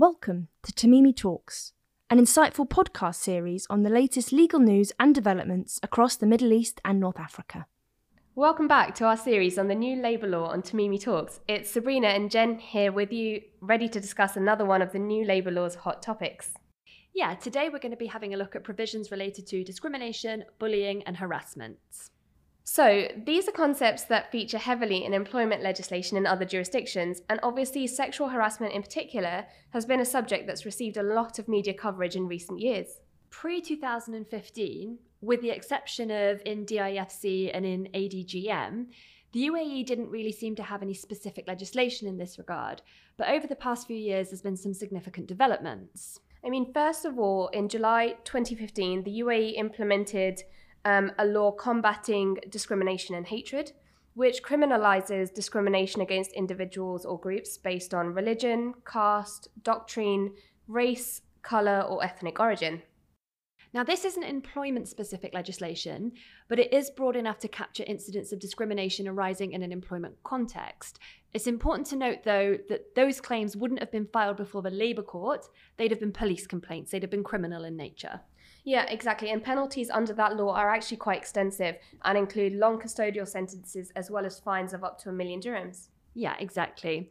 Welcome to Tamimi Talks, an insightful podcast series on the latest legal news and developments across the Middle East and North Africa. Welcome back to our series on the new labour law on Tamimi Talks. It's Sabrina and Jen here with you, ready to discuss another one of the new labour law's hot topics. Yeah, today we're going to be having a look at provisions related to discrimination, bullying, and harassment. So, these are concepts that feature heavily in employment legislation in other jurisdictions, and obviously, sexual harassment in particular has been a subject that's received a lot of media coverage in recent years. Pre 2015, with the exception of in DIFC and in ADGM, the UAE didn't really seem to have any specific legislation in this regard, but over the past few years, there's been some significant developments. I mean, first of all, in July 2015, the UAE implemented um, a law combating discrimination and hatred, which criminalizes discrimination against individuals or groups based on religion, caste, doctrine, race, color, or ethnic origin. Now, this isn't employment specific legislation, but it is broad enough to capture incidents of discrimination arising in an employment context. It's important to note, though, that those claims wouldn't have been filed before the Labour Court, they'd have been police complaints, they'd have been criminal in nature. Yeah, exactly. And penalties under that law are actually quite extensive and include long custodial sentences as well as fines of up to a million dirhams. Yeah, exactly.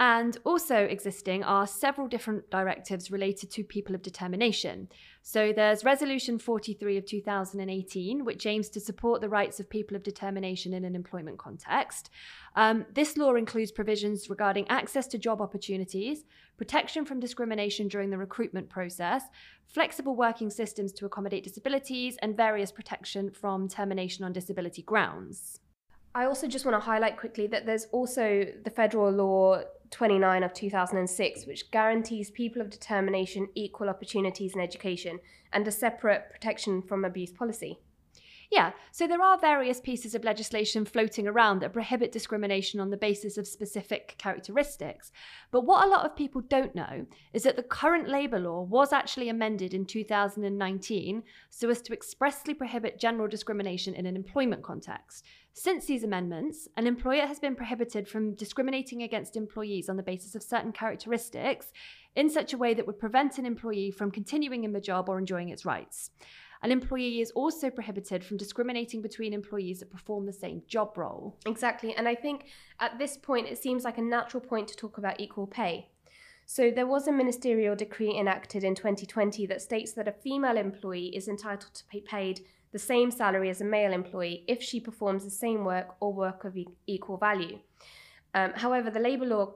And also existing are several different directives related to people of determination. So there's Resolution 43 of 2018, which aims to support the rights of people of determination in an employment context. Um, this law includes provisions regarding access to job opportunities, protection from discrimination during the recruitment process, flexible working systems to accommodate disabilities, and various protection from termination on disability grounds. I also just want to highlight quickly that there's also the federal law 29 of 2006, which guarantees people of determination equal opportunities in education and a separate protection from abuse policy. Yeah, so there are various pieces of legislation floating around that prohibit discrimination on the basis of specific characteristics. But what a lot of people don't know is that the current labour law was actually amended in 2019 so as to expressly prohibit general discrimination in an employment context. Since these amendments, an employer has been prohibited from discriminating against employees on the basis of certain characteristics in such a way that would prevent an employee from continuing in the job or enjoying its rights. An employee is also prohibited from discriminating between employees that perform the same job role. Exactly. And I think at this point, it seems like a natural point to talk about equal pay. So, there was a ministerial decree enacted in 2020 that states that a female employee is entitled to be paid the same salary as a male employee if she performs the same work or work of equal value. Um, however, the labour law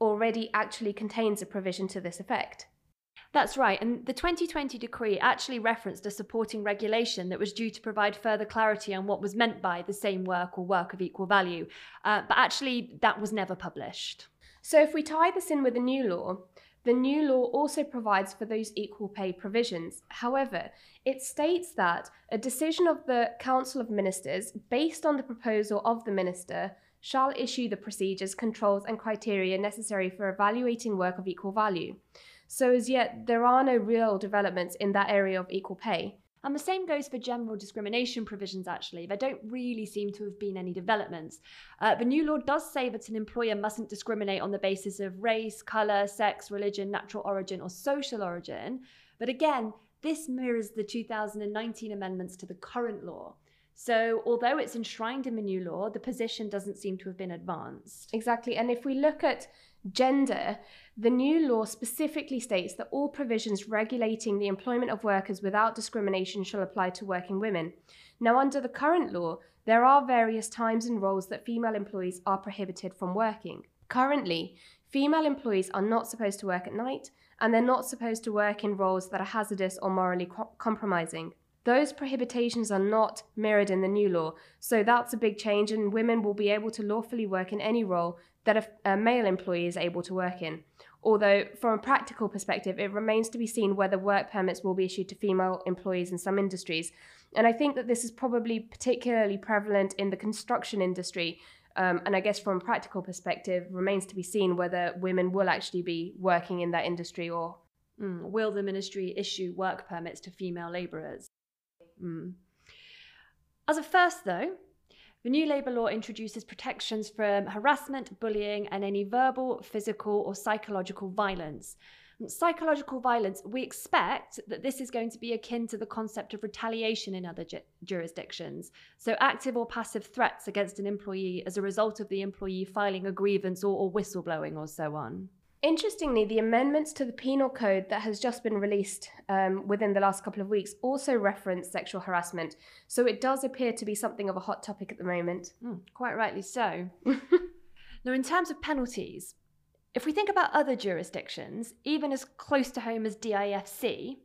already actually contains a provision to this effect. That's right. And the 2020 decree actually referenced a supporting regulation that was due to provide further clarity on what was meant by the same work or work of equal value. Uh, but actually, that was never published. So, if we tie this in with the new law, the new law also provides for those equal pay provisions. However, it states that a decision of the Council of Ministers, based on the proposal of the Minister, shall issue the procedures, controls, and criteria necessary for evaluating work of equal value. So, as yet, there are no real developments in that area of equal pay. And the same goes for general discrimination provisions, actually. There don't really seem to have been any developments. Uh, the new law does say that an employer mustn't discriminate on the basis of race, colour, sex, religion, natural origin, or social origin. But again, this mirrors the 2019 amendments to the current law. So, although it's enshrined in the new law, the position doesn't seem to have been advanced. Exactly. And if we look at gender, the new law specifically states that all provisions regulating the employment of workers without discrimination shall apply to working women. Now, under the current law, there are various times and roles that female employees are prohibited from working. Currently, female employees are not supposed to work at night, and they're not supposed to work in roles that are hazardous or morally co- compromising. Those prohibitions are not mirrored in the new law, so that's a big change, and women will be able to lawfully work in any role that a, a, male employee is able to work in. Although, from a practical perspective, it remains to be seen whether work permits will be issued to female employees in some industries. And I think that this is probably particularly prevalent in the construction industry. Um, and I guess from a practical perspective, remains to be seen whether women will actually be working in that industry or. Mm, will the ministry issue work permits to female labourers? Mm. As a first, though, the new labour law introduces protections from harassment, bullying, and any verbal, physical, or psychological violence. Psychological violence, we expect that this is going to be akin to the concept of retaliation in other ju- jurisdictions. So, active or passive threats against an employee as a result of the employee filing a grievance or, or whistleblowing or so on. Interestingly, the amendments to the penal code that has just been released um, within the last couple of weeks also reference sexual harassment. So it does appear to be something of a hot topic at the moment. Mm, quite rightly so. now, in terms of penalties, if we think about other jurisdictions, even as close to home as DIFC,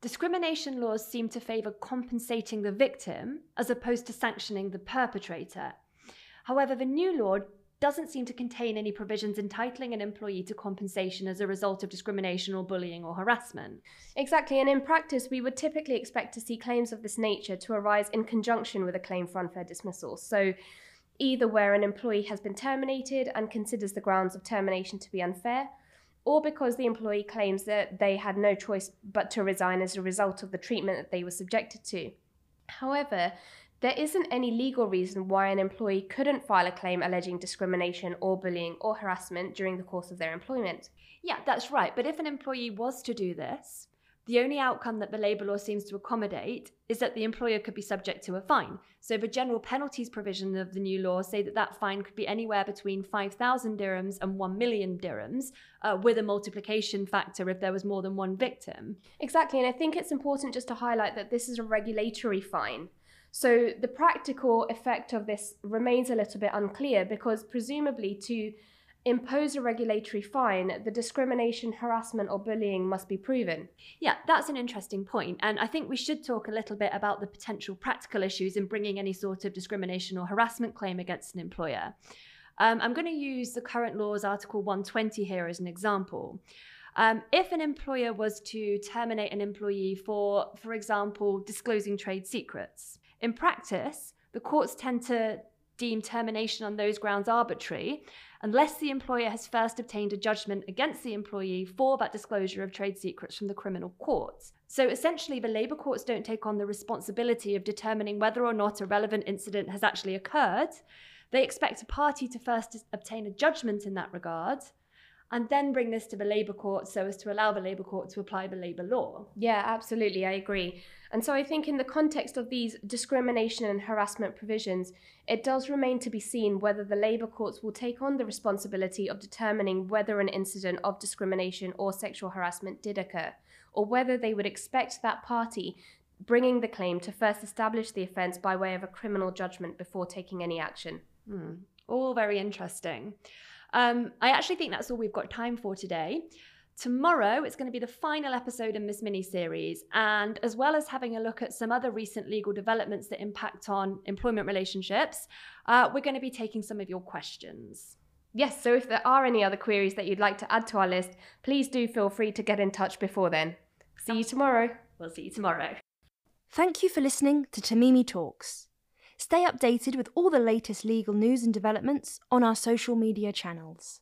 discrimination laws seem to favour compensating the victim as opposed to sanctioning the perpetrator. However, the new law doesn't seem to contain any provisions entitling an employee to compensation as a result of discrimination or bullying or harassment. Exactly, and in practice, we would typically expect to see claims of this nature to arise in conjunction with a claim for unfair dismissal. So, either where an employee has been terminated and considers the grounds of termination to be unfair, or because the employee claims that they had no choice but to resign as a result of the treatment that they were subjected to. However, there isn't any legal reason why an employee couldn't file a claim alleging discrimination or bullying or harassment during the course of their employment. Yeah, that's right. But if an employee was to do this, the only outcome that the labour law seems to accommodate is that the employer could be subject to a fine. So the general penalties provision of the new law say that that fine could be anywhere between 5,000 dirhams and 1 million dirhams, uh, with a multiplication factor if there was more than one victim. Exactly, and I think it's important just to highlight that this is a regulatory fine. So the practical effect of this remains a little bit unclear because presumably to impose a regulatory fine, the discrimination, harassment, or bullying must be proven. Yeah, that's an interesting point. And I think we should talk a little bit about the potential practical issues in bringing any sort of discrimination or harassment claim against an employer. Um, I'm going to use the current law's Article 120 here as an example. Um, if an employer was to terminate an employee for, for example, disclosing trade secrets, in practice, the courts tend to deem termination on those grounds arbitrary unless the employer has first obtained a judgment against the employee for that disclosure of trade secrets from the criminal courts. So essentially, the labour courts don't take on the responsibility of determining whether or not a relevant incident has actually occurred. They expect a party to first obtain a judgment in that regard and then bring this to the Labour Court so as to allow the Labour Court to apply the Labour law. Yeah, absolutely, I agree. And so I think in the context of these discrimination and harassment provisions, it does remain to be seen whether the Labour courts will take on the responsibility of determining whether an incident of discrimination or sexual harassment did occur, or whether they would expect that party bringing the claim to first establish the offence by way of a criminal judgment before taking any action. Hmm. All very interesting. Um, I actually think that's all we've got time for today. Tomorrow, it's going to be the final episode in this mini series. And as well as having a look at some other recent legal developments that impact on employment relationships, uh, we're going to be taking some of your questions. Yes, so if there are any other queries that you'd like to add to our list, please do feel free to get in touch before then. See you tomorrow. We'll see you tomorrow. Thank you for listening to Tamimi Talks. Stay updated with all the latest legal news and developments on our social media channels.